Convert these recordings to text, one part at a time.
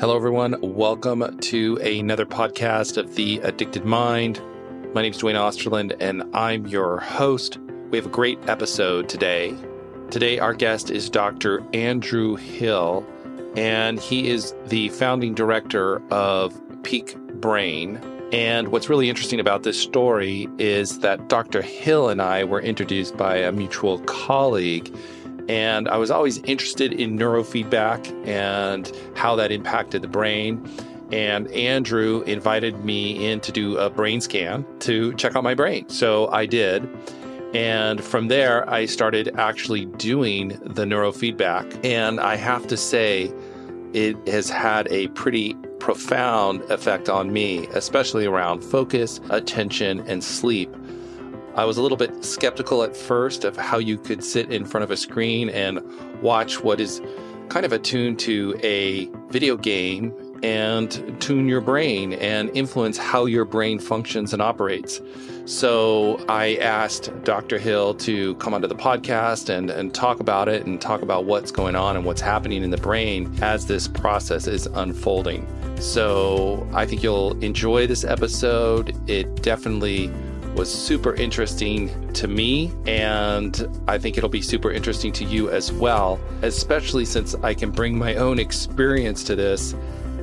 Hello, everyone. Welcome to another podcast of The Addicted Mind. My name is Duane Osterlind, and I'm your host. We have a great episode today. Today, our guest is Dr. Andrew Hill, and he is the founding director of Peak Brain. And what's really interesting about this story is that Dr. Hill and I were introduced by a mutual colleague and I was always interested in neurofeedback and how that impacted the brain. And Andrew invited me in to do a brain scan to check out my brain. So I did. And from there, I started actually doing the neurofeedback. And I have to say, it has had a pretty profound effect on me, especially around focus, attention, and sleep. I was a little bit skeptical at first of how you could sit in front of a screen and watch what is kind of attuned to a video game and tune your brain and influence how your brain functions and operates. So I asked Dr. Hill to come onto the podcast and, and talk about it and talk about what's going on and what's happening in the brain as this process is unfolding. So I think you'll enjoy this episode. It definitely was super interesting to me, and I think it'll be super interesting to you as well, especially since I can bring my own experience to this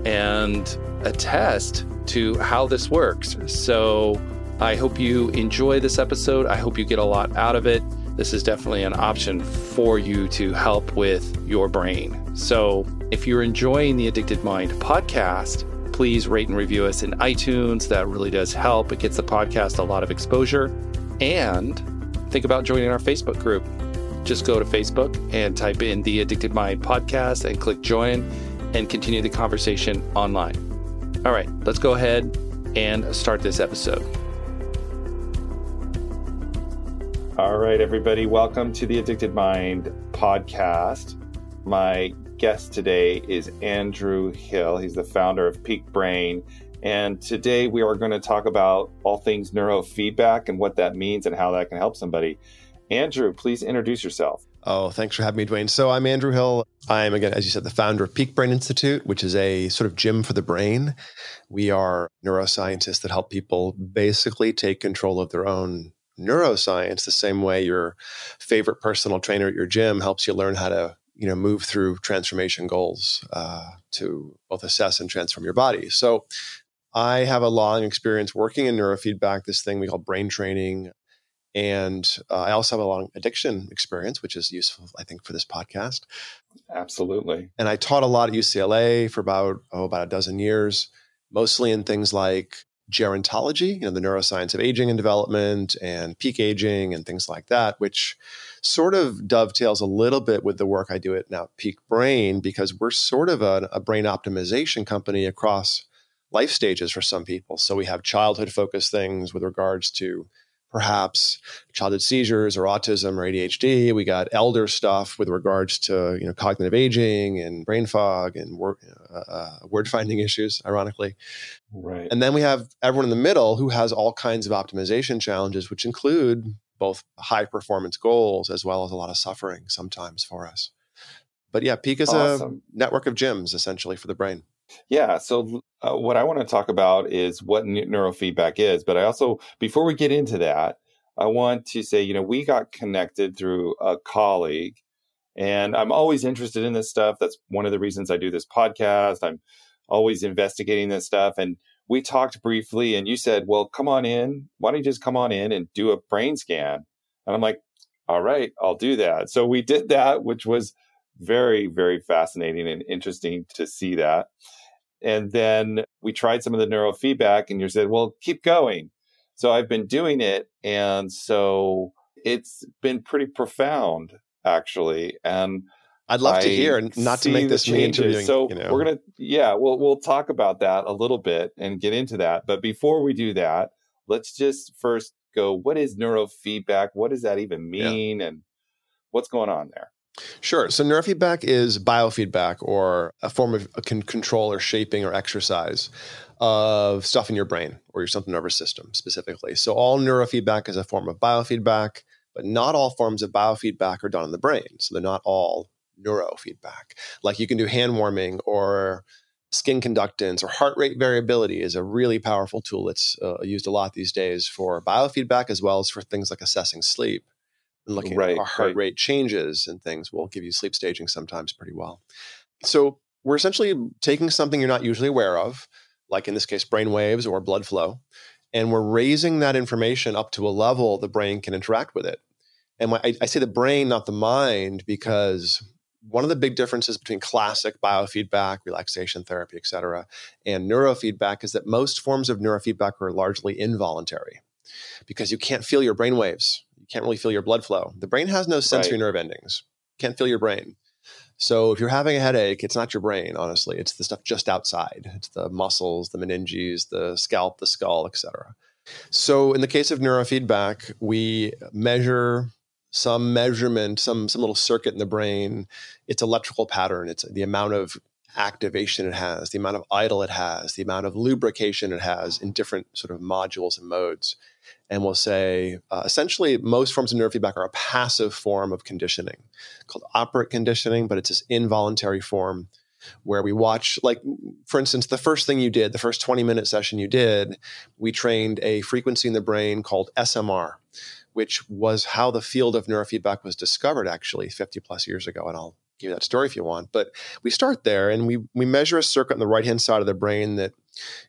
and attest to how this works. So I hope you enjoy this episode. I hope you get a lot out of it. This is definitely an option for you to help with your brain. So if you're enjoying the Addicted Mind podcast, please rate and review us in iTunes. That really does help. It gets the podcast a lot of exposure. And think about joining our Facebook group. Just go to Facebook and type in the Addicted Mind podcast and click join and continue the conversation online. All right, let's go ahead and start this episode. All right, everybody, welcome to the Addicted Mind podcast. My guest today is Andrew Hill. He's the founder of Peak Brain. And today we are going to talk about all things neurofeedback and what that means and how that can help somebody. Andrew, please introduce yourself. Oh, thanks for having me, Duane. So I'm Andrew Hill. I'm, again, as you said, the founder of Peak Brain Institute, which is a sort of gym for the brain. We are neuroscientists that help people basically take control of their own neuroscience the same way your favorite personal trainer at your gym helps you learn how to you know move through transformation goals uh, to both assess and transform your body. So i have a long experience working in neurofeedback this thing we call brain training and uh, i also have a long addiction experience which is useful i think for this podcast. Absolutely. And i taught a lot at ucla for about oh about a dozen years mostly in things like gerontology, you know, the neuroscience of aging and development and peak aging and things like that, which sort of dovetails a little bit with the work I do at now Peak Brain because we're sort of a, a brain optimization company across life stages for some people. So we have childhood focused things with regards to perhaps childhood seizures or autism or ADHD. We got elder stuff with regards to you know cognitive aging and brain fog and word, uh, uh, word finding issues. Ironically, right. And then we have everyone in the middle who has all kinds of optimization challenges, which include both high performance goals as well as a lot of suffering sometimes for us. But yeah, Peak is awesome. a network of gyms essentially for the brain. Yeah. So, uh, what I want to talk about is what neurofeedback is. But I also, before we get into that, I want to say, you know, we got connected through a colleague, and I'm always interested in this stuff. That's one of the reasons I do this podcast. I'm always investigating this stuff. And we talked briefly, and you said, well, come on in. Why don't you just come on in and do a brain scan? And I'm like, all right, I'll do that. So we did that, which was very, very fascinating and interesting to see that. And then we tried some of the neurofeedback, and you said, well, keep going. So I've been doing it. And so it's been pretty profound, actually. And I'd love I to hear, not to make this me interviewing. So you know. we're gonna, yeah, we'll we'll talk about that a little bit and get into that. But before we do that, let's just first go. What is neurofeedback? What does that even mean? Yeah. And what's going on there? Sure. So neurofeedback is biofeedback or a form of a control or shaping or exercise of stuff in your brain or your central nervous system specifically. So all neurofeedback is a form of biofeedback, but not all forms of biofeedback are done in the brain. So they're not all neurofeedback. Like you can do hand warming or skin conductance or heart rate variability is a really powerful tool that's uh, used a lot these days for biofeedback as well as for things like assessing sleep and looking right, at our heart right. rate changes and things will give you sleep staging sometimes pretty well. So we're essentially taking something you're not usually aware of, like in this case, brain waves or blood flow, and we're raising that information up to a level the brain can interact with it. And I, I say the brain, not the mind, because one of the big differences between classic biofeedback, relaxation therapy, et cetera, and neurofeedback is that most forms of neurofeedback are largely involuntary because you can't feel your brain waves. You can't really feel your blood flow. The brain has no sensory right. nerve endings. Can't feel your brain. So if you're having a headache, it's not your brain, honestly. It's the stuff just outside. It's the muscles, the meninges, the scalp, the skull, et cetera. So in the case of neurofeedback, we measure some measurement, some some little circuit in the brain, its electrical pattern, it's the amount of activation it has, the amount of idle it has, the amount of lubrication it has in different sort of modules and modes. And we'll say uh, essentially most forms of neurofeedback are a passive form of conditioning called operant conditioning, but it's this involuntary form where we watch like for instance the first thing you did the first 20 minute session you did we trained a frequency in the brain called smr which was how the field of neurofeedback was discovered actually 50 plus years ago. And I'll give you that story if you want. But we start there and we, we measure a circuit on the right hand side of the brain that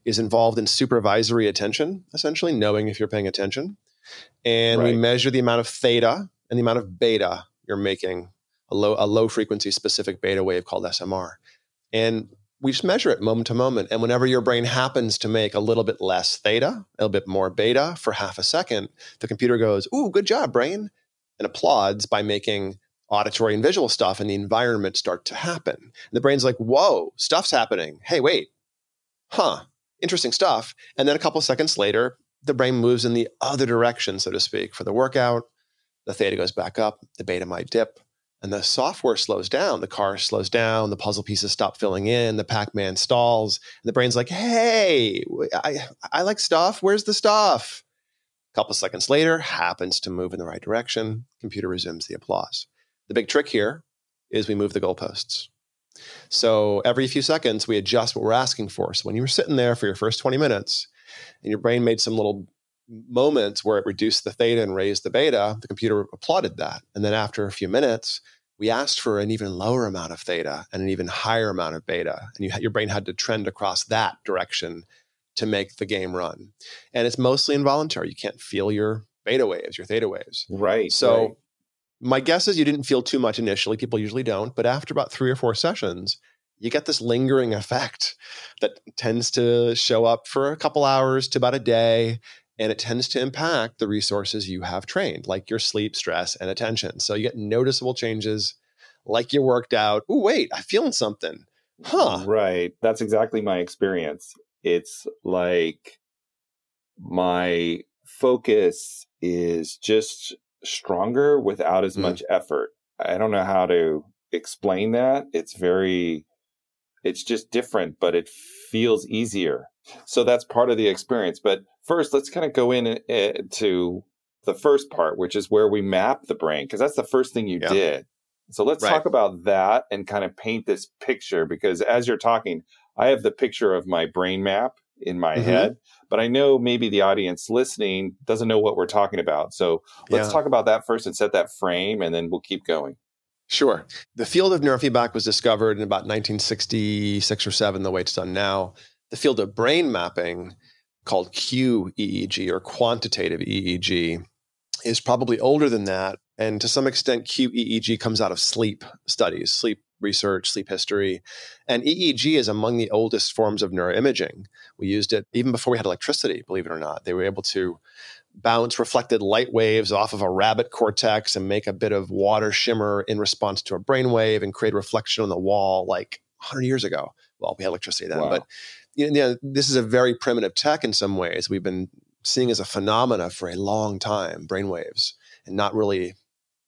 is involved in supervisory attention, essentially knowing if you're paying attention. And right. we measure the amount of theta and the amount of beta you're making, a low, a low frequency specific beta wave called SMR. And we just measure it moment to moment. And whenever your brain happens to make a little bit less theta, a little bit more beta for half a second, the computer goes, Ooh, good job, brain, and applauds by making auditory and visual stuff and the environment start to happen. And the brain's like, Whoa, stuff's happening. Hey, wait, huh, interesting stuff. And then a couple seconds later, the brain moves in the other direction, so to speak, for the workout. The theta goes back up, the beta might dip and the software slows down. The car slows down. The puzzle pieces stop filling in. The Pac Man stalls. And the brain's like, hey, I, I like stuff. Where's the stuff? A couple seconds later, happens to move in the right direction. Computer resumes the applause. The big trick here is we move the goalposts. So every few seconds, we adjust what we're asking for. So when you were sitting there for your first 20 minutes and your brain made some little moments where it reduced the theta and raised the beta, the computer applauded that. And then after a few minutes, we asked for an even lower amount of theta and an even higher amount of beta. And you, your brain had to trend across that direction to make the game run. And it's mostly involuntary. You can't feel your beta waves, your theta waves. Right. So right. my guess is you didn't feel too much initially. People usually don't. But after about three or four sessions, you get this lingering effect that tends to show up for a couple hours to about a day and it tends to impact the resources you have trained, like your sleep, stress, and attention. So you get noticeable changes, like you worked out. Oh, wait, I'm feeling something. Huh. Right. That's exactly my experience. It's like my focus is just stronger without as mm. much effort. I don't know how to explain that. It's very, it's just different, but it feels easier. So that's part of the experience. But first, let's kind of go in uh, to the first part, which is where we map the brain, because that's the first thing you yeah. did. So let's right. talk about that and kind of paint this picture, because as you're talking, I have the picture of my brain map in my mm-hmm. head, but I know maybe the audience listening doesn't know what we're talking about. So let's yeah. talk about that first and set that frame, and then we'll keep going. Sure. The field of neurofeedback was discovered in about 1966 or 7, the way it's done now. The field of brain mapping called QEEG or quantitative EEG is probably older than that. And to some extent, QEEG comes out of sleep studies, sleep research, sleep history. And EEG is among the oldest forms of neuroimaging. We used it even before we had electricity, believe it or not. They were able to bounce reflected light waves off of a rabbit cortex and make a bit of water shimmer in response to a brainwave and create reflection on the wall like 100 years ago. Well, we had electricity then, wow. but you know, this is a very primitive tech in some ways. We've been seeing as a phenomena for a long time, brainwaves, and not really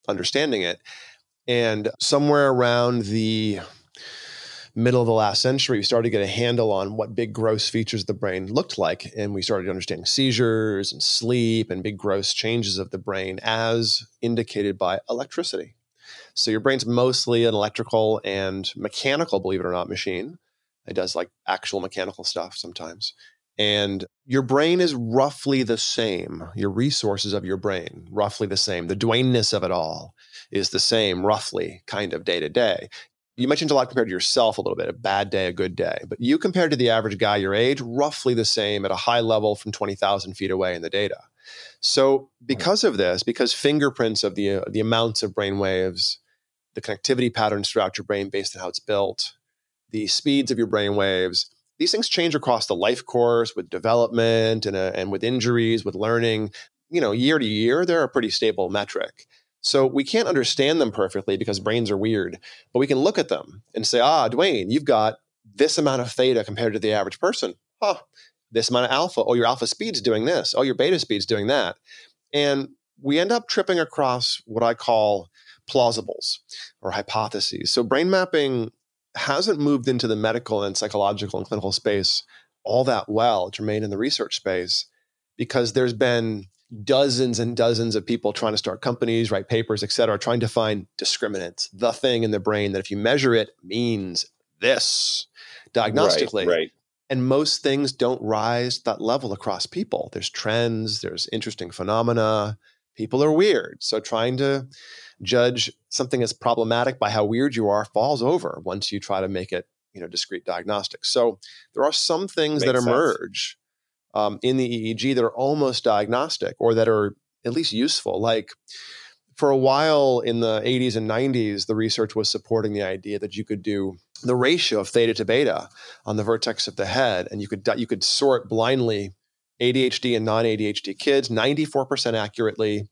understanding it. And somewhere around the middle of the last century, we started to get a handle on what big gross features of the brain looked like. And we started understanding seizures and sleep and big gross changes of the brain as indicated by electricity. So your brain's mostly an electrical and mechanical, believe it or not, machine It does like actual mechanical stuff sometimes. And your brain is roughly the same. Your resources of your brain, roughly the same. The Duane-ness of it all is the same, roughly, kind of day to day. You mentioned a lot compared to yourself a little bit, a bad day, a good day. But you compared to the average guy your age, roughly the same at a high level from 20,000 feet away in the data. So because of this, because fingerprints of the, uh, the amounts of brain waves, the connectivity patterns throughout your brain based on how it's built, the speeds of your brain waves, these things change across the life course with development and, uh, and with injuries, with learning. You know, year to year, they're a pretty stable metric. So we can't understand them perfectly because brains are weird, but we can look at them and say, ah, Duane, you've got this amount of theta compared to the average person. Huh, this amount of alpha. Oh, your alpha speed's doing this. Oh, your beta speed's doing that. And we end up tripping across what I call plausibles or hypotheses. So brain mapping hasn't moved into the medical and psychological and clinical space all that well. It's remained in the research space because there's been dozens and dozens of people trying to start companies, write papers, et cetera, trying to find discriminants, the thing in the brain that if you measure it means this diagnostically. Right, right. And most things don't rise that level across people. There's trends, there's interesting phenomena. People are weird. So trying to judge something as problematic by how weird you are falls over once you try to make it, you know, discrete diagnostics. So there are some things Makes that emerge um, in the EEG that are almost diagnostic or that are at least useful. Like for a while in the 80s and 90s, the research was supporting the idea that you could do the ratio of theta to beta on the vertex of the head, and you could you could sort blindly ADHD and non-ADHD kids 94% accurately,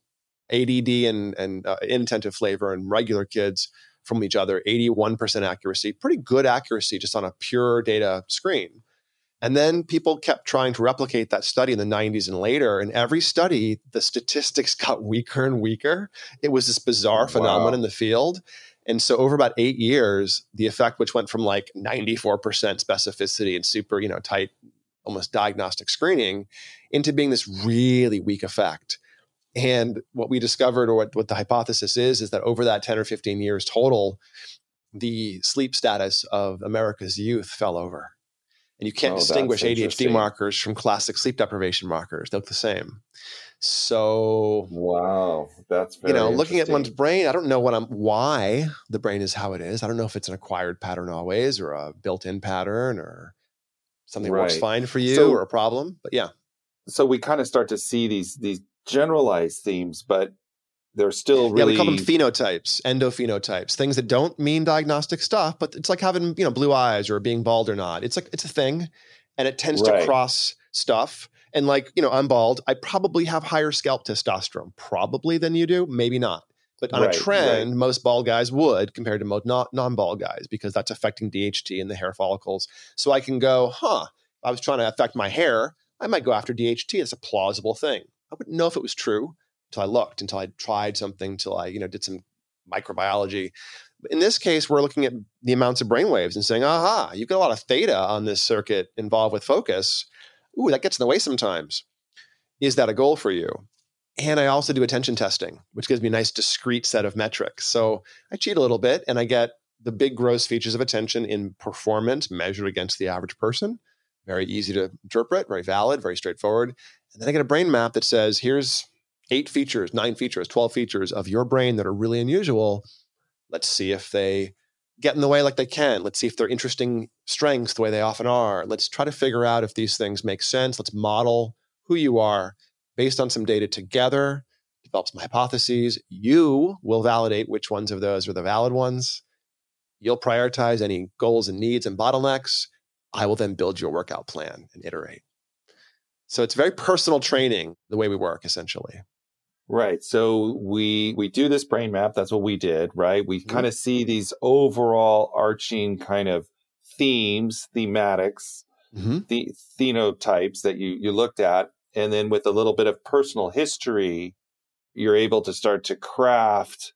ADD and and uh, inattentive flavor and regular kids from each other 81% accuracy, pretty good accuracy just on a pure data screen. And then people kept trying to replicate that study in the 90s and later. And every study, the statistics got weaker and weaker. It was this bizarre phenomenon wow. in the field. And so over about eight years, the effect, which went from like 94% specificity and super, you know, tight, almost diagnostic screening, into being this really weak effect. And what we discovered, or what, what the hypothesis is, is that over that 10 or 15 years total, the sleep status of America's youth fell over and you can't oh, distinguish ADHD markers from classic sleep deprivation markers. They look the same. So wow, that's you know, looking at one's brain. I don't know what I'm why the brain is how it is. I don't know if it's an acquired pattern always, or a built-in pattern, or something right. works fine for you, so, or a problem. But yeah, so we kind of start to see these these generalized themes, but they're still really yeah we call them phenotypes endophenotypes things that don't mean diagnostic stuff but it's like having you know blue eyes or being bald or not. It's like it's a thing and it tends right. to cross stuff. And like you know i'm bald i probably have higher scalp testosterone probably than you do maybe not. But on right, a trend right. most bald guys would compared to most non-bald guys because that's affecting dht and the hair follicles. So i can go huh i was trying to affect my hair i might go after dht it's a plausible thing. I wouldn't know if it was true until I looked, until I tried something, until I, you know, did some microbiology. In this case, we're looking at the amounts of brain waves and saying, aha, you've got a lot of theta on this circuit involved with focus. Ooh, that gets in the way sometimes. Is that a goal for you? And I also do attention testing, which gives me a nice discrete set of metrics. So I cheat a little bit and I get the big gross features of attention in performance measured against the average person. Very easy to interpret, very valid, very straightforward. And then I get a brain map that says, here's eight features, nine features, 12 features of your brain that are really unusual. Let's see if they get in the way like they can. Let's see if they're interesting strengths the way they often are. Let's try to figure out if these things make sense. Let's model who you are based on some data together, develop some hypotheses. You will validate which ones of those are the valid ones. You'll prioritize any goals and needs and bottlenecks. I will then build your workout plan and iterate. So it's very personal training, the way we work, essentially. Right. So we we do this brain map. That's what we did, right? We mm-hmm. kind of see these overall arching kind of themes, thematics, mm-hmm. the phenotypes that you you looked at, and then with a little bit of personal history, you're able to start to craft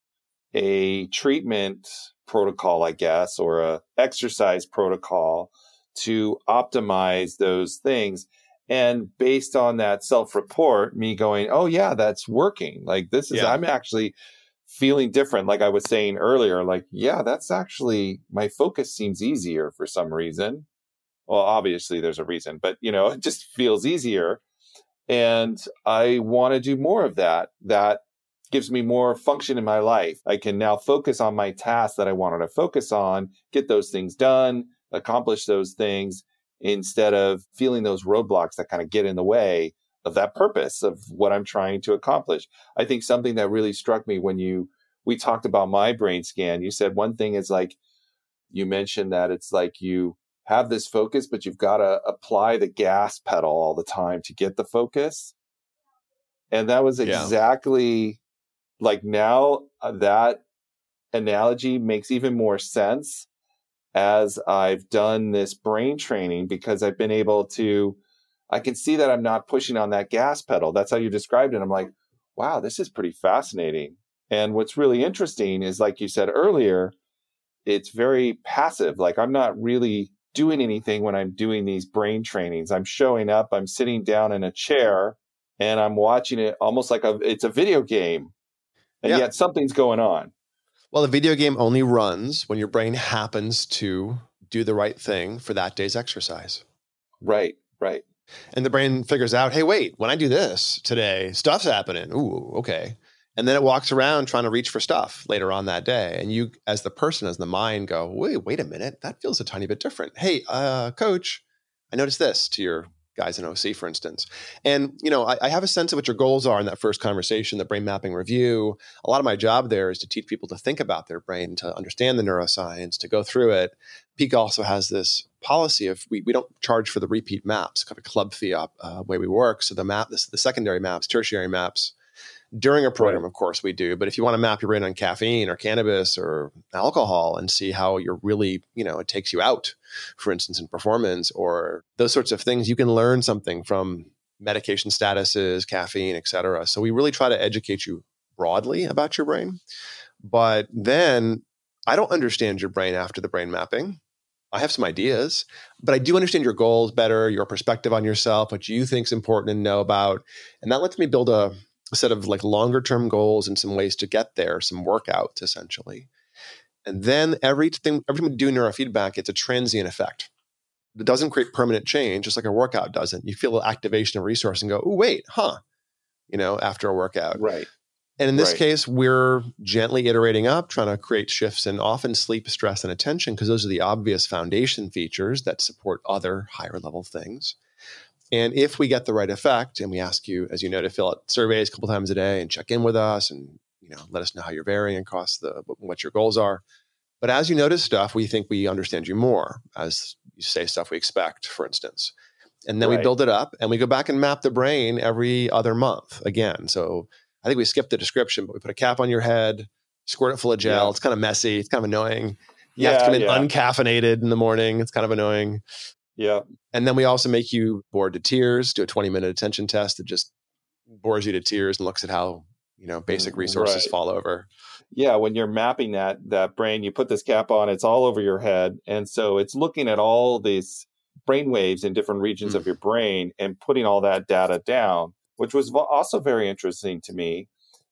a treatment protocol, I guess, or a exercise protocol to optimize those things. And based on that self report, me going, oh, yeah, that's working. Like, this is, yeah. I'm actually feeling different. Like I was saying earlier, like, yeah, that's actually, my focus seems easier for some reason. Well, obviously there's a reason, but you know, it just feels easier. And I want to do more of that. That gives me more function in my life. I can now focus on my tasks that I wanted to focus on, get those things done, accomplish those things instead of feeling those roadblocks that kind of get in the way of that purpose of what I'm trying to accomplish. I think something that really struck me when you we talked about my brain scan, you said one thing is like you mentioned that it's like you have this focus, but you've got to apply the gas pedal all the time to get the focus. And that was exactly yeah. like now uh, that analogy makes even more sense as I've done this brain training because I've been able to, I can see that I'm not pushing on that gas pedal. That's how you described it. I'm like, wow, this is pretty fascinating. And what's really interesting is, like you said earlier, it's very passive. Like I'm not really doing anything when I'm doing these brain trainings. I'm showing up, I'm sitting down in a chair and I'm watching it almost like a, it's a video game. And yeah. yet something's going on. Well, the video game only runs when your brain happens to do the right thing for that day's exercise. Right, right. And the brain figures out, hey, wait, when I do this today, stuff's happening. Ooh, okay. And then it walks around trying to reach for stuff later on that day. And you, as the person, as the mind, go, wait, wait a minute, that feels a tiny bit different. Hey, uh, coach, I noticed this to your guys in OC, for instance. And, you know, I, I, have a sense of what your goals are in that first conversation, the brain mapping review. A lot of my job there is to teach people to think about their brain, to understand the neuroscience, to go through it. Peak also has this policy of we, we don't charge for the repeat maps, kind of club fee up uh, way we work. So the map, this, the secondary maps, tertiary maps, during a program, right. of course, we do. But if you want to map your brain on caffeine or cannabis or alcohol and see how you're really, you know, it takes you out, for instance, in performance or those sorts of things, you can learn something from medication statuses, caffeine, et cetera. So we really try to educate you broadly about your brain. But then I don't understand your brain after the brain mapping. I have some ideas, but I do understand your goals better, your perspective on yourself, what you think is important to know about. And that lets me build a a set of like longer term goals and some ways to get there, some workouts essentially. And then everything, every time you do neurofeedback, it's a transient effect. It doesn't create permanent change, just like a workout doesn't. You feel the activation of resource and go, oh, wait, huh, you know, after a workout. Right. And in this right. case, we're gently iterating up, trying to create shifts in often sleep, stress, and attention, because those are the obvious foundation features that support other higher level things. And if we get the right effect, and we ask you, as you know, to fill out surveys a couple times a day and check in with us, and you know, let us know how you're varying across the what your goals are. But as you notice stuff, we think we understand you more. As you say stuff we expect, for instance, and then right. we build it up, and we go back and map the brain every other month again. So I think we skipped the description, but we put a cap on your head, squirt it full of gel. Yeah. It's kind of messy. It's kind of annoying. You yeah, have to come in yeah. uncaffeinated in the morning. It's kind of annoying. Yeah. And then we also make you bored to tears, do a 20 minute attention test that just bores you to tears and looks at how, you know, basic mm, resources right. fall over. Yeah, when you're mapping that that brain, you put this cap on, it's all over your head. And so it's looking at all these brain waves in different regions mm. of your brain and putting all that data down, which was also very interesting to me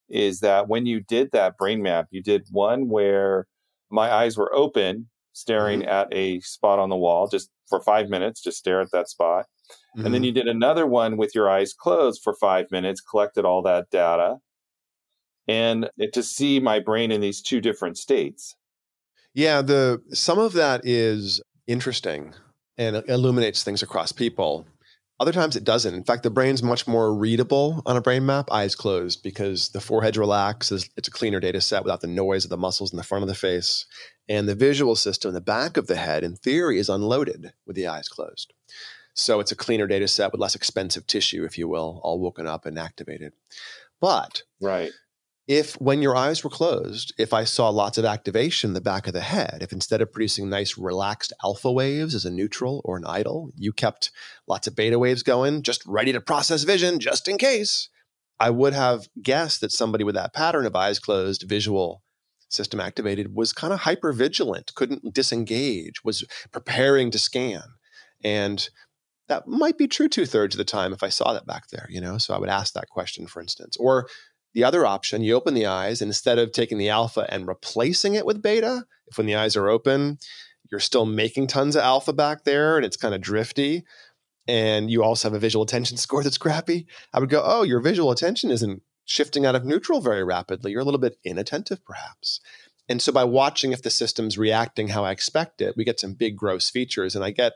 is that when you did that brain map, you did one where my eyes were open staring mm-hmm. at a spot on the wall just for five minutes, just stare at that spot. Mm-hmm. And then mm-hmm. you did another one with your eyes closed for five minutes, collected all that data, and to see my brain in these two different states. Yeah, the some of that is interesting and illuminates things across people. Other times it doesn't. In fact, the brain's much more readable on a brain map, eyes closed, because the forehead relaxes. It's a cleaner data set without the noise of the muscles in the front of the face. And the visual system in the back of the head, in theory, is unloaded with the eyes closed. So it's a cleaner data set with less expensive tissue, if you will, all woken up and activated. But right if when your eyes were closed, if I saw lots of activation in the back of the head, if instead of producing nice relaxed alpha waves as a neutral or an idle, you kept lots of beta waves going, just ready to process vision just in case, I would have guessed that somebody with that pattern of eyes closed, visual system activated, was kind of hyper vigilant, couldn't disengage, was preparing to scan. And that might be true two thirds of the time if I saw that back there, you know? So I would ask that question, for instance. Or the other option, you open the eyes, and instead of taking the alpha and replacing it with beta, if when the eyes are open, you're still making tons of alpha back there and it's kind of drifty, and you also have a visual attention score that's crappy, I would go, oh, your visual attention isn't shifting out of neutral very rapidly. You're a little bit inattentive, perhaps. And so by watching if the system's reacting how I expect it, we get some big gross features. And I get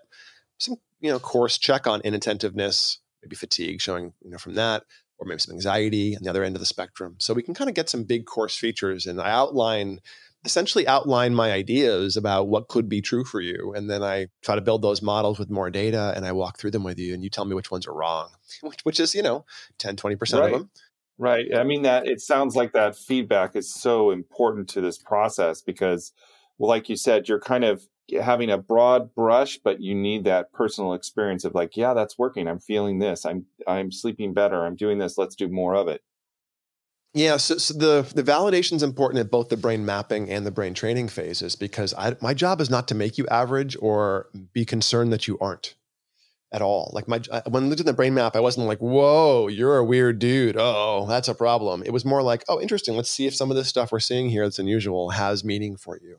some, you know, coarse check on inattentiveness, maybe fatigue showing, you know, from that, or maybe some anxiety on the other end of the spectrum. So we can kind of get some big coarse features. And I outline essentially outline my ideas about what could be true for you. And then I try to build those models with more data and I walk through them with you and you tell me which ones are wrong, which, which is, you know, 10, 20% right. of them. Right. I mean, that it sounds like that feedback is so important to this process because, like you said, you're kind of having a broad brush, but you need that personal experience of like, yeah, that's working. I'm feeling this. I'm, I'm sleeping better. I'm doing this. Let's do more of it. Yeah, so, so, the the validation is important at both the brain mapping and the brain training phases because I, my job is not to make you average or be concerned that you aren't at all. Like my when I looked at the brain map, I wasn't like, "Whoa, you're a weird dude." Oh, that's a problem. It was more like, "Oh, interesting. Let's see if some of this stuff we're seeing here that's unusual has meaning for you."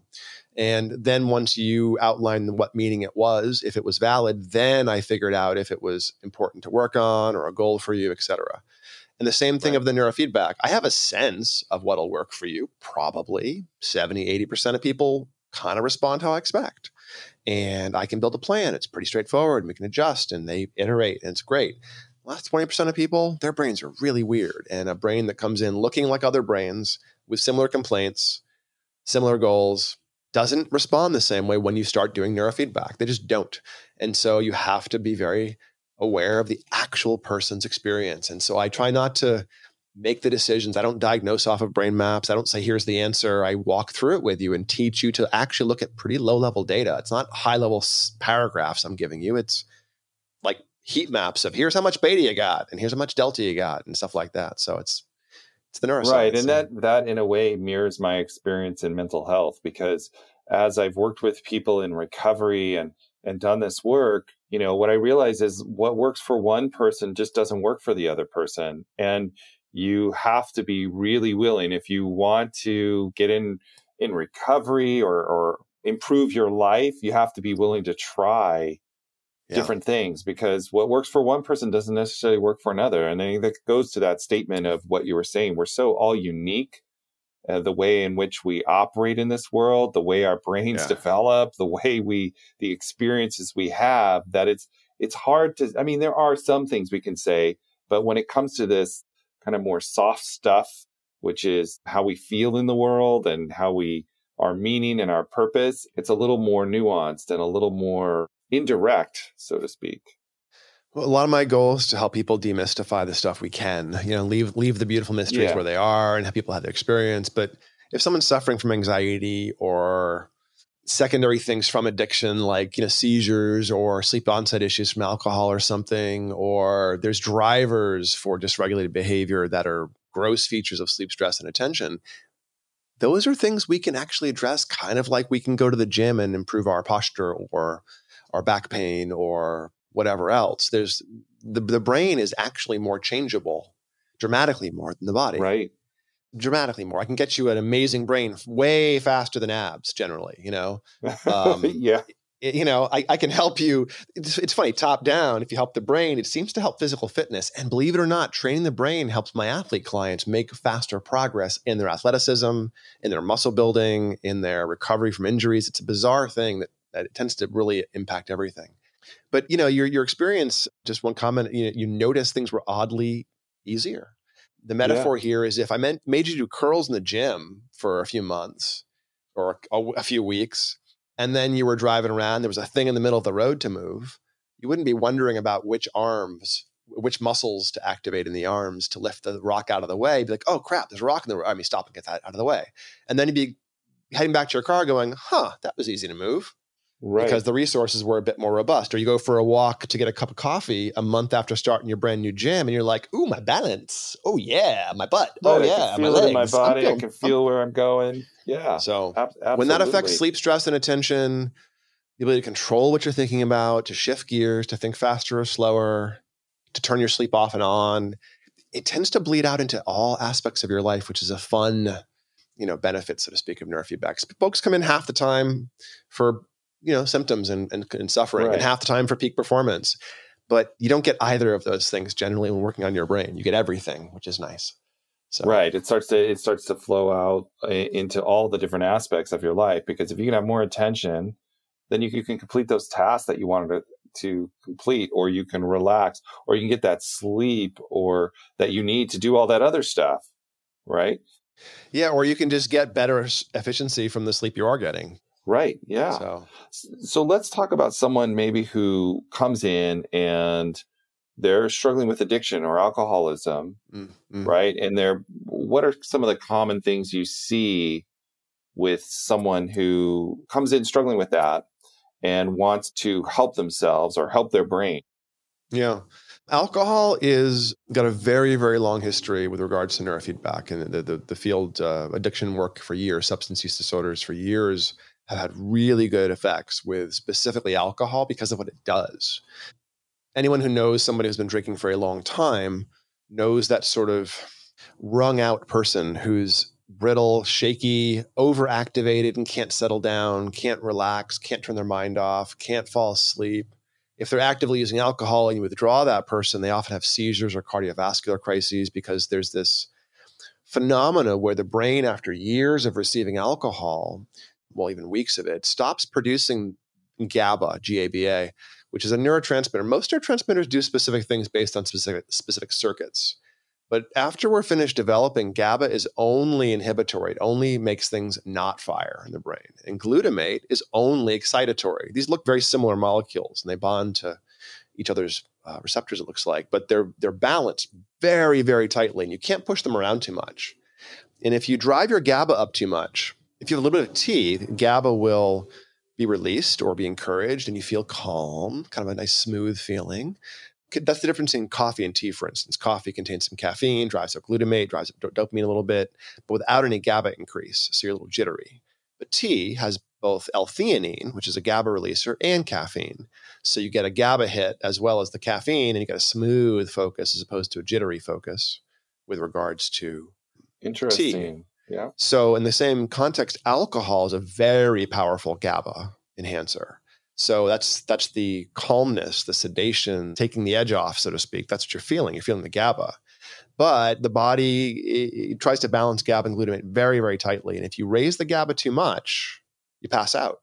And then once you outline what meaning it was, if it was valid, then I figured out if it was important to work on or a goal for you, etc. And the same thing right. of the neurofeedback. I have a sense of what'll work for you. Probably 70, 80% of people kind of respond how I expect. And I can build a plan. It's pretty straightforward. We can adjust and they iterate and it's great. Last 20% of people, their brains are really weird. And a brain that comes in looking like other brains with similar complaints, similar goals, doesn't respond the same way when you start doing neurofeedback. They just don't. And so you have to be very aware of the actual person's experience. And so I try not to make the decisions. I don't diagnose off of brain maps. I don't say, here's the answer. I walk through it with you and teach you to actually look at pretty low level data. It's not high level paragraphs I'm giving you. It's like heat maps of here's how much beta you got and here's how much delta you got and stuff like that. So it's, it's the neuroscience. Right. And that, that in a way mirrors my experience in mental health because as I've worked with people in recovery and, and done this work, you know, what I realize is what works for one person just doesn't work for the other person. And you have to be really willing if you want to get in in recovery or, or improve your life, you have to be willing to try yeah. different things because what works for one person doesn't necessarily work for another. And I think that goes to that statement of what you were saying. We're so all unique uh, the way in which we operate in this world, the way our brains yeah. develop, the way we, the experiences we have, that it's, it's hard to, I mean, there are some things we can say, but when it comes to this kind of more soft stuff, which is how we feel in the world and how we, our meaning and our purpose, it's a little more nuanced and a little more indirect, so to speak. Well, a lot of my goal is to help people demystify the stuff we can. You know, leave leave the beautiful mysteries yeah. where they are and have people have their experience. But if someone's suffering from anxiety or secondary things from addiction, like you know seizures or sleep onset issues from alcohol or something, or there's drivers for dysregulated behavior that are gross features of sleep stress and attention. Those are things we can actually address, kind of like we can go to the gym and improve our posture or our back pain or whatever else. There's the, the brain is actually more changeable, dramatically more than the body. Right. Dramatically more. I can get you an amazing brain way faster than abs generally, you know? Um, yeah. you know, I, I, can help you. It's, it's, funny, top down, if you help the brain, it seems to help physical fitness. And believe it or not, training the brain helps my athlete clients make faster progress in their athleticism, in their muscle building, in their recovery from injuries. It's a bizarre thing that, that it tends to really impact everything. But you know, your your experience. Just one comment. You know, you notice things were oddly easier. The metaphor yeah. here is if I meant made you do curls in the gym for a few months or a, a few weeks, and then you were driving around, there was a thing in the middle of the road to move. You wouldn't be wondering about which arms which muscles to activate in the arms to lift the rock out of the way. Be like, oh crap, there's a rock in the road. I mean, stop and get that out of the way. And then you'd be heading back to your car going, huh, that was easy to move right. because the resources were a bit more robust. Or you go for a walk to get a cup of coffee a month after starting your brand new gym, and you're like, "Ooh, my balance! Oh yeah, my butt! Oh yeah, my legs! my body! Feeling, I can feel I'm, where I'm going." Yeah. So ab- when that affects sleep, stress, and attention, the ability to control what you're thinking about, to shift gears, to think faster or slower, to turn your sleep off and on, it tends to bleed out into all aspects of your life, which is a fun you know benefit so to speak of neurofeedback folks come in half the time for you know symptoms and, and, and suffering Right. and half the time for peak performance but you don't get either of those things generally when working on your brain you get everything which is nice so Right. It starts to it starts to flow out uh, into all the different aspects of your life because if you can have more attention, then you, you can complete those tasks that you wanted to, to complete, or you can relax, or you can get that sleep, or that you need to do all that other stuff. Right. yeah or you can just get better efficiency from the sleep you are getting Right. Yeah. so So let's talk about someone maybe who comes in and they're struggling with addiction or alcoholism, mm, mm. right? And they're what are some of the common things you see with someone who comes in struggling with that and wants to help themselves or help their brain? Yeah. Alcohol is got a very, very long history with regards to neurofeedback. And the, the, the field uh, addiction work for years, substance use disorders for years have had really good effects with specifically alcohol because of what it does. Anyone who knows somebody who's been drinking for a long time knows that sort of wrung out person who's brittle, shaky, overactivated, and can't settle down, can't relax, can't turn their mind off, can't fall asleep if they're actively using alcohol and you withdraw that person, they often have seizures or cardiovascular crises because there's this phenomena where the brain, after years of receiving alcohol, well, even weeks of it, stops producing GABA, G-A-B-A, which is a neurotransmitter. Most neurotransmitters do specific things based on specific specific circuits. But after we're finished developing, GABA is only inhibitory. It only makes things not fire in the brain. And glutamate is only excitatory. These look very similar molecules and they bond to each other's uh, receptors, it looks like, but they're, they're balanced very, very tightly and you can't push them around too much. And if you drive your GABA up too much, if you have a little bit of tea, GABA will be released or be encouraged and you feel calm, kind of a nice smooth feeling that's the difference in coffee and tea, for instance. Coffee contains some caffeine, drives up glutamate, drives up dopamine a little bit, but without any GABA increase. So you're a little jittery. But tea has both L-theanine, which is a GABA releaser, and caffeine. So you get a GABA hit as well as the caffeine, and you get a smooth focus as opposed to a jittery focus with regards to Interesting. Yeah. so, in the same context, alcohol is a very powerful GABA enhancer. So that's that's the calmness, the sedation, taking the edge off, so to speak. That's what you're feeling. You're feeling the GABA, but the body it, it tries to balance GABA and glutamate very, very tightly. And if you raise the GABA too much, you pass out.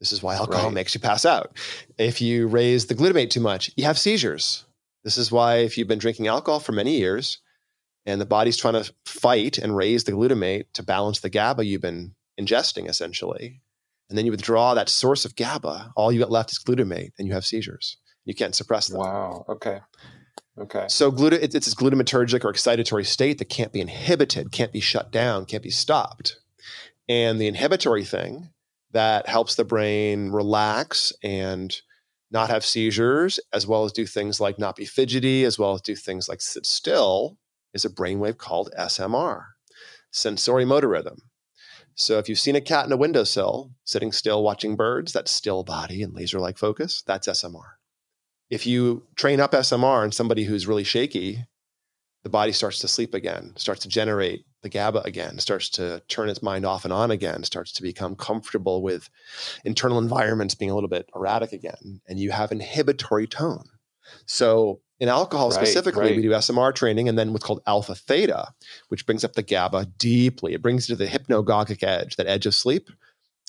This is why alcohol Right. makes you pass out. If you raise the glutamate too much, you have seizures. This is why if you've been drinking alcohol for many years, and the body's trying to fight and raise the glutamate to balance the GABA you've been ingesting essentially. And then you withdraw that source of GABA, all you got left is glutamate, and you have seizures. You can't suppress them. Wow. Okay. Okay. So gluta- it's it's this glutamatergic or excitatory state that can't be inhibited, can't be shut down, can't be stopped. And the inhibitory thing that helps the brain relax and not have seizures, as well as do things like not be fidgety, as well as do things like sit still, is a brainwave called SMR, sensory motor rhythm. So if you've seen a cat in a windowsill sitting still watching birds, that still body and laser like focus, that's SMR. If you train up SMR in somebody who's really shaky, the body starts to sleep again, starts to generate the GABA again, starts to turn its mind off and on again, starts to become comfortable with internal environments being a little bit erratic again, and you have inhibitory tone. So in alcohol Right, specifically, right. we do SMR training and then what's called alpha theta, which brings up the GABA deeply. It brings it to the hypnagogic edge, that edge of sleep,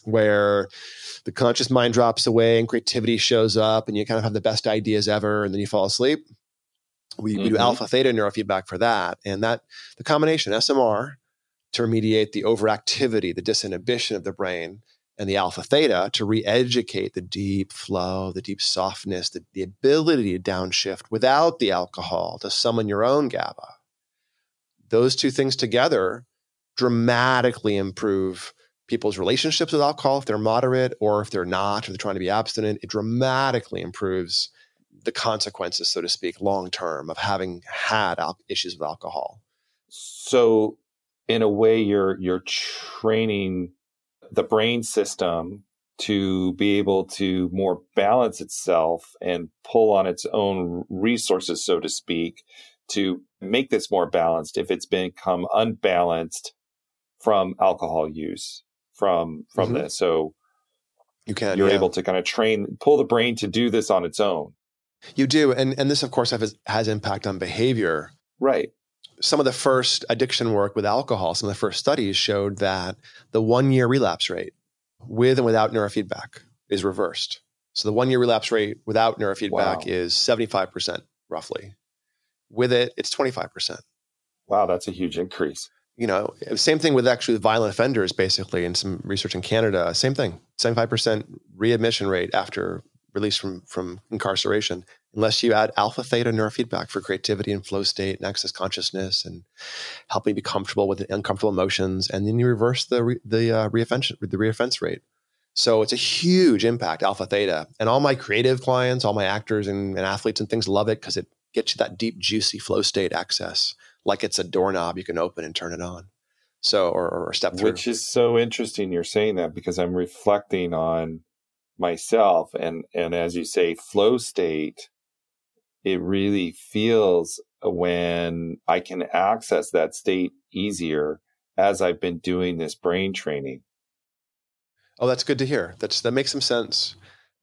where the conscious mind drops away and creativity shows up and you kind of have the best ideas ever and then you fall asleep. We, we do Mhm. alpha theta neurofeedback for that. And that the combination SMR to remediate the overactivity, the disinhibition of the brain, and the alpha theta to re-educate the deep flow, the deep softness, the, the ability to downshift without the alcohol to summon your own GABA. Those two things together dramatically improve people's relationships with alcohol if they're moderate or if they're not or they're trying to be abstinent. It dramatically improves the consequences, so to speak, long term of having had al- issues with alcohol. So in a way you're you're training the brain system to be able to more balance itself and pull on its own resources so to speak to make this more balanced if it's become unbalanced from alcohol use from from Mhm. this so You can. You're yeah. able to kind of train, pull the brain to do this on its own. You do, and and this of course has has impact on behavior. Right. Some of the first addiction work with alcohol, some of the first studies showed that the one year relapse rate with and without neurofeedback is reversed. So the one year relapse rate without neurofeedback Wow. is 75% roughly. With it, it's 25%. Wow, that's a huge increase. You know, same thing with actually violent offenders, basically, in some research in Canada. Same thing, 75% readmission rate after release from, from incarceration, unless you add alpha theta neurofeedback for creativity and flow state and access consciousness and helping be comfortable with uncomfortable emotions. And then you reverse the, re, the, uh, reoffense, the reoffense rate. So it's a huge impact, alpha theta. And all my creative clients, all my actors and, and athletes and things love it because it gets you that deep, juicy flow state access, like it's a doorknob you can open and turn it on. So, or, or step through. Which is so interesting you're saying that because I'm reflecting on myself and and as you say flow state it really feels when I can access that state easier as I've been doing this brain training. Oh, that's good to hear. That's that makes some sense.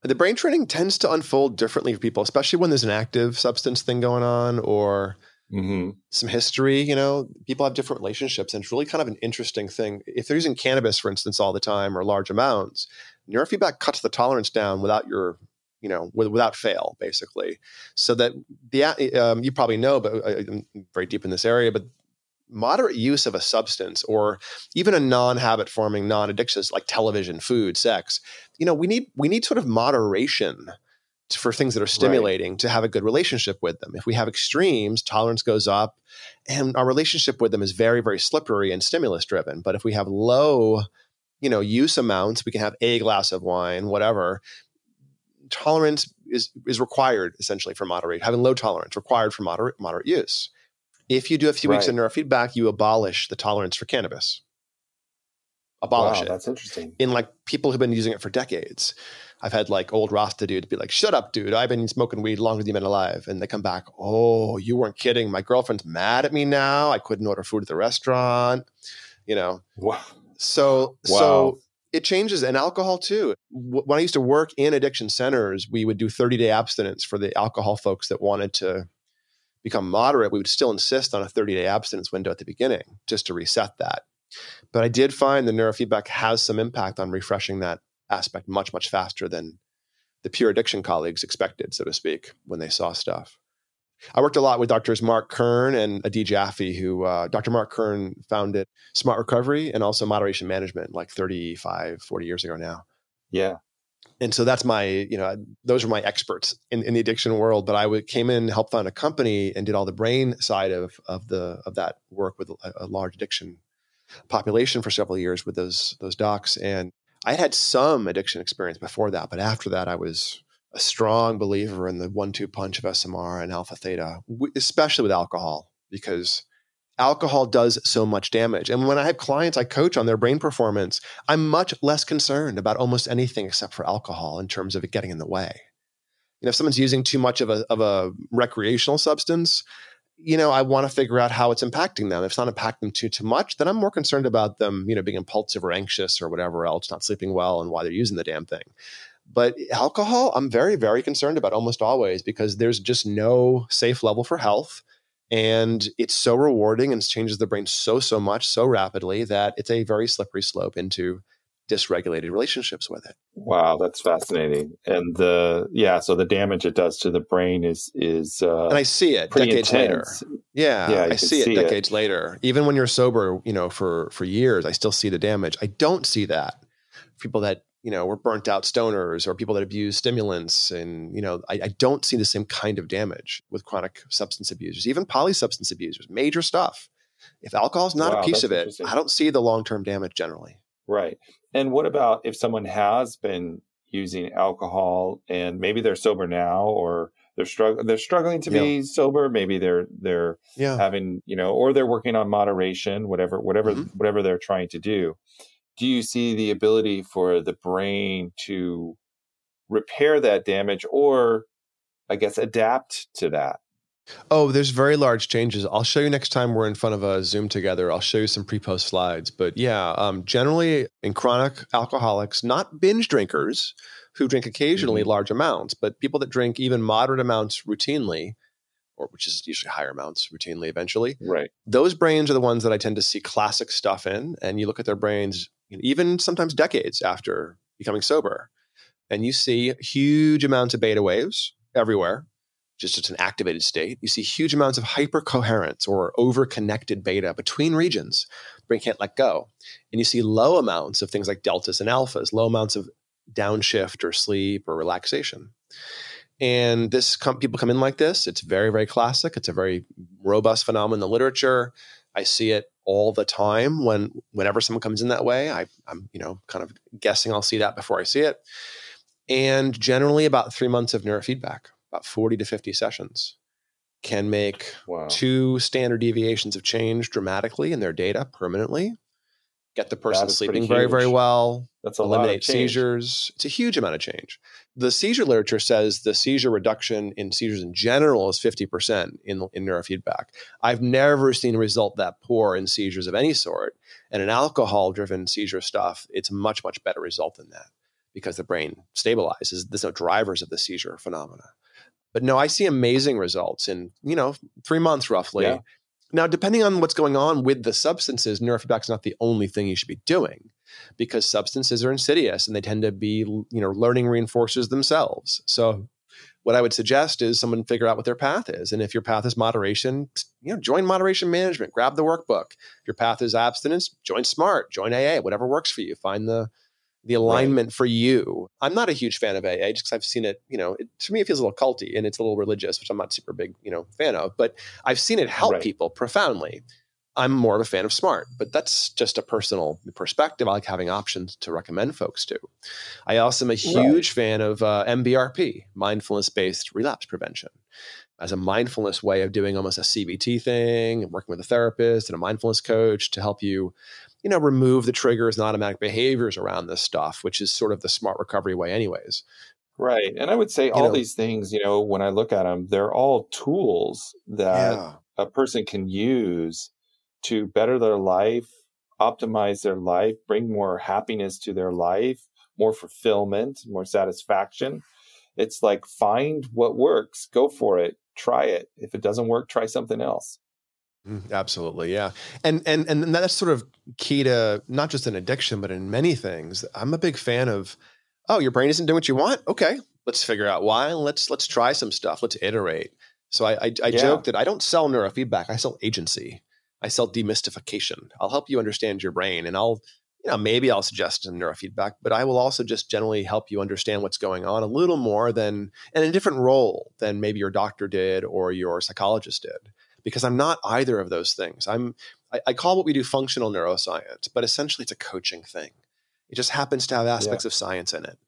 The brain training tends to unfold differently for people, especially when there's an active substance thing going on or Mm-hmm. some history. You know, people have different relationships, and it's really kind of an interesting thing. If they're using cannabis, for instance, all the time or large amounts, neurofeedback cuts the tolerance down without your, you know, with, without fail, basically. So that the um, you probably know, but I, I'm very deep in this area, but moderate use of a substance or even a non-habit forming non-addictions like television food sex you know we need we need sort of moderation for things that are stimulating right. to have a good relationship with them if we have extremes tolerance goes up and our relationship with them is very very slippery and stimulus driven but if we have low you know use amounts we can have a glass of wine whatever tolerance is is required essentially for moderate having low tolerance required for moderate moderate use if you do a few right. weeks of neurofeedback, you abolish the tolerance for cannabis. Abolish wow, it. That's interesting. In like people who've been using it for decades. I've had like old Rasta dudes be like, shut up, dude. I've been smoking weed longer than you've been alive. And they come back, oh, you weren't kidding. My girlfriend's mad at me now. I couldn't order food at the restaurant. You know. Wow. So wow. so it changes and alcohol too. When I used to work in addiction centers, we would do 30 day abstinence for the alcohol folks that wanted to become moderate, we would still insist on a 30 day abstinence window at the beginning just to reset that. But I did find the neurofeedback has some impact on refreshing that aspect much, much faster than the pure addiction colleagues expected, so to speak, when they saw stuff. I worked a lot with doctors Marc Kern and Adi Jaffe, who uh, Dr. Marc Kern founded Smart Recovery and also Moderation Management like 35, 40 years ago now. Yeah and so that's my you know those are my experts in, in the addiction world but i came in helped found a company and did all the brain side of of the of that work with a, a large addiction population for several years with those those docs and i had some addiction experience before that but after that i was a strong believer in the one-two punch of smr and alpha theta especially with alcohol because alcohol does so much damage. And when I have clients I coach on their brain performance, I'm much less concerned about almost anything except for alcohol in terms of it getting in the way. You know, if someone's using too much of a, of a recreational substance, you know, I want to figure out how it's impacting them. If it's not impacting them too too much, then I'm more concerned about them, you know, being impulsive or anxious or whatever else, not sleeping well, and why they're using the damn thing. But alcohol, I'm very, very concerned about almost always because there's just no safe level for health. And it's so rewarding and changes the brain so so much so rapidly that it's a very slippery slope into dysregulated relationships with it. Wow that's fascinating. And the yeah so the damage it does to the brain is is uh and i see it decades intense. later yeah, Yeah, i see, it see decades it. later. Even when you're sober you know for for years i still see the damage. I don't see that. People that you know, were burnt out stoners or people that abuse stimulants. And, you know, I, I, don't see the same kind of damage with chronic substance abusers, even polysubstance abusers, major stuff. If alcohol is not Wow, a piece of it. I don't see the long term damage generally. Right. And what about if someone has been using alcohol and maybe they're sober now or they're struggling they're struggling to be sober, maybe they're they're Yeah. having, you know, or they're working on moderation, whatever whatever Mhm. whatever they're trying to do. Do you see the ability for the brain to repair that damage or I guess adapt to that? Oh, there's very large changes. I'll show you next time we're in front of a Zoom together. I'll show you some pre-post slides. But yeah, um, generally in chronic alcoholics, not binge drinkers who drink occasionally mm-hmm. large amounts, but people that drink even moderate amounts routinely, or which is usually higher amounts routinely eventually. Right. Those brains are the ones that I tend to see classic stuff in. And you look at their brains, even sometimes decades after becoming sober, and you see huge amounts of beta waves everywhere just it's an activated state. You see huge amounts of hypercoherence or over-connected beta between regions. Brain can't let go. And you see low amounts of things like deltas and alphas, low amounts of downshift or sleep or relaxation. And this com- people come in like this. It's very, very classic. It's a very robust phenomenon in the literature. I see it all the time when whenever someone comes in that way. I, I'm, you know, kind of guessing I'll see that before I see it. And generally about three months of neurofeedback about 40 to 50 sessions, can make wow. two standard deviations of change dramatically in their data permanently, get the person sleeping very, very well, That's a eliminate seizures. It's a huge amount of change. The seizure literature says the seizure reduction in seizures in general is 50% in, in neurofeedback. I've never seen a result that poor in seizures of any sort. And in alcohol driven seizure stuff, it's a much, much better result than that because the brain stabilizes. There's no drivers of the seizure phenomena. But no, I see amazing results in, you know, three months roughly. Yeah. Now, depending on what's going on with the substances, neurofeedback is not the only thing you should be doing because substances are insidious and they tend to be, you know, learning reinforcers themselves. So what I would suggest is someone figure out what their path is. And if your path is moderation, you know, join moderation management, grab the workbook. If your path is abstinence, join SMART, join AA, whatever works for you. Find the the alignment right. for you. I'm not a huge fan of AA just because I've seen it, you know, it, to me, it feels a little culty and it's a little religious, which I'm not super big, you know, fan of, but I've seen it help right. people profoundly. I'm more of a fan of smart, but that's just a personal perspective. I like having options to recommend folks to. I also am a huge right. fan of uh, MBRP, mindfulness based relapse prevention, as a mindfulness way of doing almost a CBT thing and working with a therapist and a mindfulness coach to help you you know, remove the triggers and automatic behaviors around this stuff, which is sort of the smart recovery way, anyways. Right. And I would say you all know, these things, you know, when I look at them, they're all tools that yeah. a person can use to better their life, optimize their life, bring more happiness to their life, more fulfillment, more satisfaction. It's like find what works, go for it, try it. If it doesn't work, try something else. Mm, absolutely, yeah, and and and that's sort of key to not just an addiction, but in many things. I'm a big fan of, oh, your brain isn't doing what you want. Okay, let's figure out why. Let's let's try some stuff. Let's iterate. So I I, I yeah. joke that I don't sell neurofeedback. I sell agency. I sell demystification. I'll help you understand your brain, and I'll you know maybe I'll suggest some neurofeedback, but I will also just generally help you understand what's going on a little more than and in a different role than maybe your doctor did or your psychologist did because I'm not either of those things. I'm I, I, call what we do functional neuroscience, but essentially it's a coaching thing. It just happens to have aspects yeah. of science in it,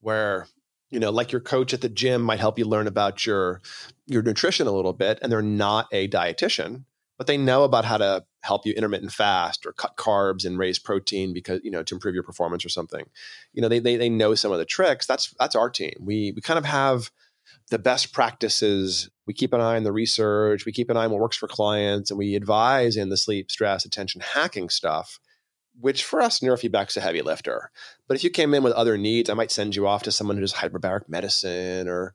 where you know, like your coach at the gym might help you learn about your your nutrition a little bit, and they're not a dietitian, but they know about how to help you intermittent fast or cut carbs and raise protein because you know to improve your performance or something. You know, they they, they know some of the tricks. That's that's our team. We we kind of have the best practices. We keep an eye on the research. We keep an eye on what works for clients, and we advise in the sleep, stress, attention hacking stuff. Which for us, neurofeedback is a heavy lifter. But if you came in with other needs, I might send you off to someone who does hyperbaric medicine or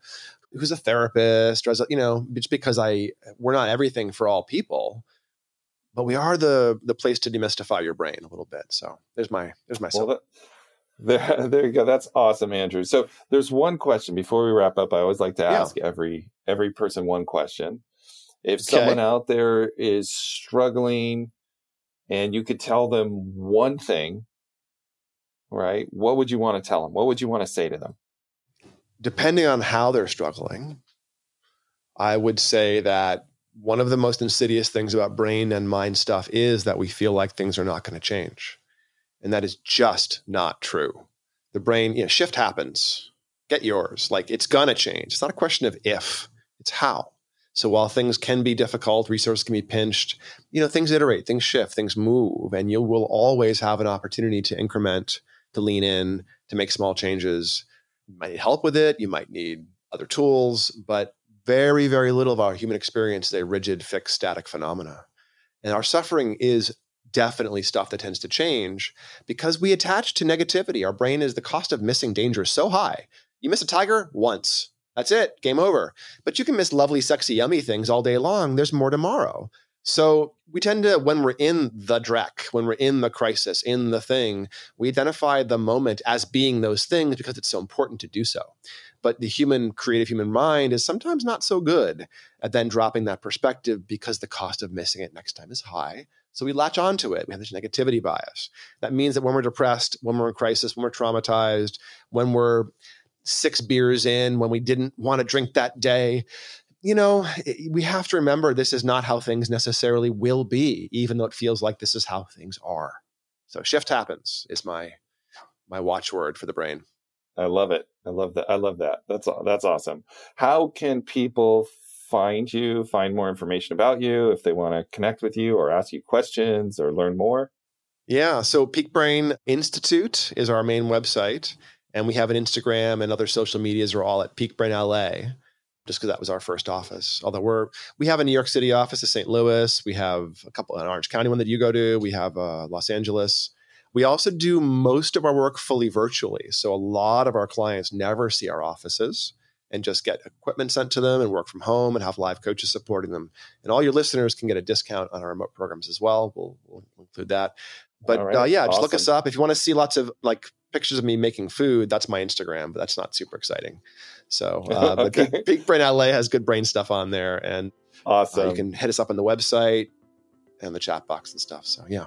who's a therapist, or as a, you know, just because I we're not everything for all people, but we are the the place to demystify your brain a little bit. So there's my there's my well, there, there you go. That's awesome, Andrew. So there's one question before we wrap up. I always like to ask yeah. every every person one question. If okay. someone out there is struggling and you could tell them one thing, right? What would you want to tell them? What would you want to say to them? Depending on how they're struggling, I would say that one of the most insidious things about brain and mind stuff is that we feel like things are not going to change. And that is just not true. The brain, you know, shift happens. Get yours. Like it's going to change. It's not a question of if, it's how. So while things can be difficult, resources can be pinched, you know, things iterate, things shift, things move, and you will always have an opportunity to increment, to lean in, to make small changes. You might need help with it. You might need other tools, but very, very little of our human experience is a rigid, fixed, static phenomena. And our suffering is definitely stuff that tends to change because we attach to negativity. Our brain is the cost of missing danger so high. You miss a tiger once. That's it, game over. But you can miss lovely, sexy, yummy things all day long. There's more tomorrow. So we tend to, when we're in the dreck, when we're in the crisis, in the thing, we identify the moment as being those things because it's so important to do so. But the human, creative human mind is sometimes not so good at then dropping that perspective because the cost of missing it next time is high. So we latch onto it. We have this negativity bias. That means that when we're depressed, when we're in crisis, when we're traumatized, when we're six beers in, when we didn't want to drink that day, you know, we have to remember this is not how things necessarily will be, even though it feels like this is how things are. So shift happens is my my watchword for the brain. I love it. I love that. I love that. That's that's awesome. How can people find you, find more information about you if they want to connect with you or ask you questions or learn more? Yeah, so Peak Brain Institute is our main website, and we have an Instagram and other social medias are all at Peak Brain LA just because that was our first office. Although we're we have a New York City office, a St. Louis, we have a couple an Orange County one that you go to, we have uh, Los Angeles. We also do most of our work fully virtually, so a lot of our clients never see our offices and just get equipment sent to them and work from home and have live coaches supporting them. And all your listeners can get a discount on our remote programs as well. We'll, we'll include that. But right. uh, yeah, awesome. just look us up if you want to see lots of like pictures of me making food. That's my Instagram, but that's not super exciting. So, uh, but okay. Peak, Peak, Brain LA has good brain stuff on there, and awesome. Uh, you can hit us up on the website and the chat box and stuff. So, yeah.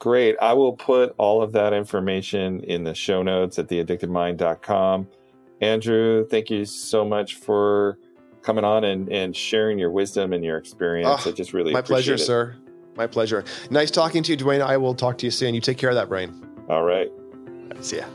Great. I will put all of that information in the show notes at theaddictedmind.com. Andrew, thank you so much for coming on and, and sharing your wisdom and your experience. Oh, I just really my pleasure, it. sir. My pleasure. Nice talking to you, Duane. I will talk to you soon. You take care of that brain. All right. See ya.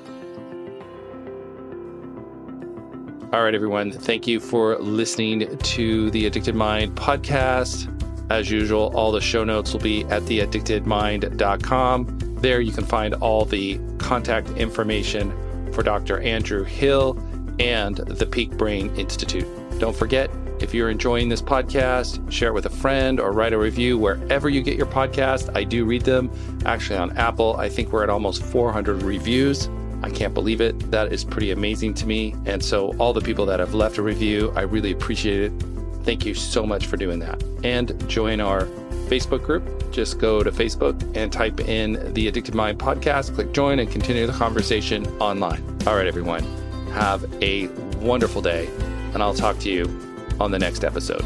All right, everyone. Thank you for listening to the Addicted Mind podcast. As usual, all the show notes will be at theaddictedmind.com. There you can find all the contact information for Dr. Andrew Hill and the Peak Brain Institute. Don't forget, if you're enjoying this podcast, share it with a friend or write a review wherever you get your podcast. I do read them. Actually, on Apple, I think we're at almost 400 reviews. I can't believe it. That is pretty amazing to me. And so, all the people that have left a review, I really appreciate it. Thank you so much for doing that. And join our Facebook group. Just go to Facebook and type in the Addicted Mind podcast, click join, and continue the conversation online. All right, everyone, have a wonderful day, and I'll talk to you on the next episode.